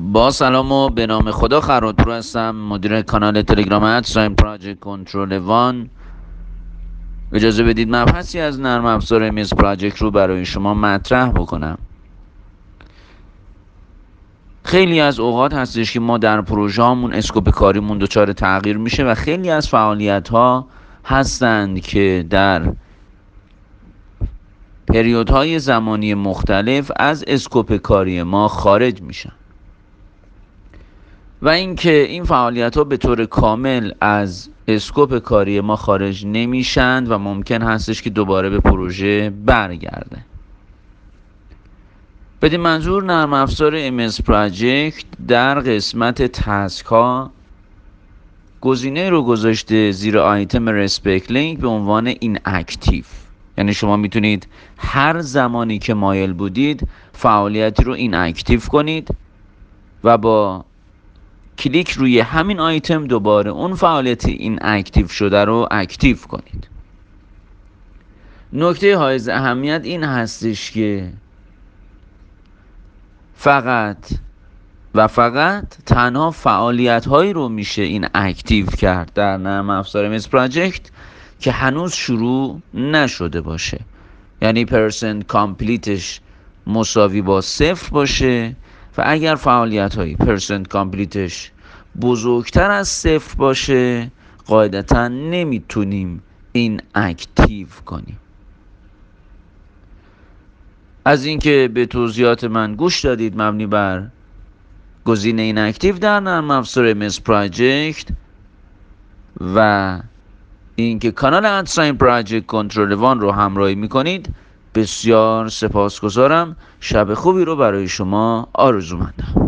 با سلام و به نام خدا خراط‌پور هستم. مدیر کانال تلگرام at sign project control one. اجازه بدید مبحثی از نرم افزار MS Project رو برای شما مطرح بکنم. خیلی از اوقات هستش که ما در پروژه همون scope کاریمون دچار تغییر میشه و خیلی از فعالیت ها هستند که در پریودهای زمانی مختلف از scope کاری ما خارج میشن. و اینکه این فعالیت ها به طور کامل از scope کاری ما خارج نمیشند و ممکن هستش که دوباره به پروژه برگرده. بدین منظور نرم افزار MS Project در قسمت task ها گزینه رو گذاشته زیر آیتم respect link به عنوان inactive یعنی شما می‌تونید هر زمانی که مایل بودید فعالیتی رو inactive کنید و با کلیک روی همین آیتم دوباره اون فعالیت inactive شده رو active کنید. نکته حائز اهمیت این هستش که فقط و فقط تنها فعالیت هایی رو میشه inactive کرد در نرم افزار MS Project که هنوز شروع نشده باشه. یعنی percent complete ش مساوی با صفر باشه و اگر فعالیت های percent complete ش بزرگتر از صفر باشه قاعدتا نمی‌تونیم inactive کنیم. از اینکه به توضیحات من گوش دادید مبنی بر گزینه inactive در نرم افزار MS Project و اینکه کانال at sign project control one رو همراهی می‌کنید بسیار سپاسگزارم. شب خوبی رو برای شما آرزو مندم.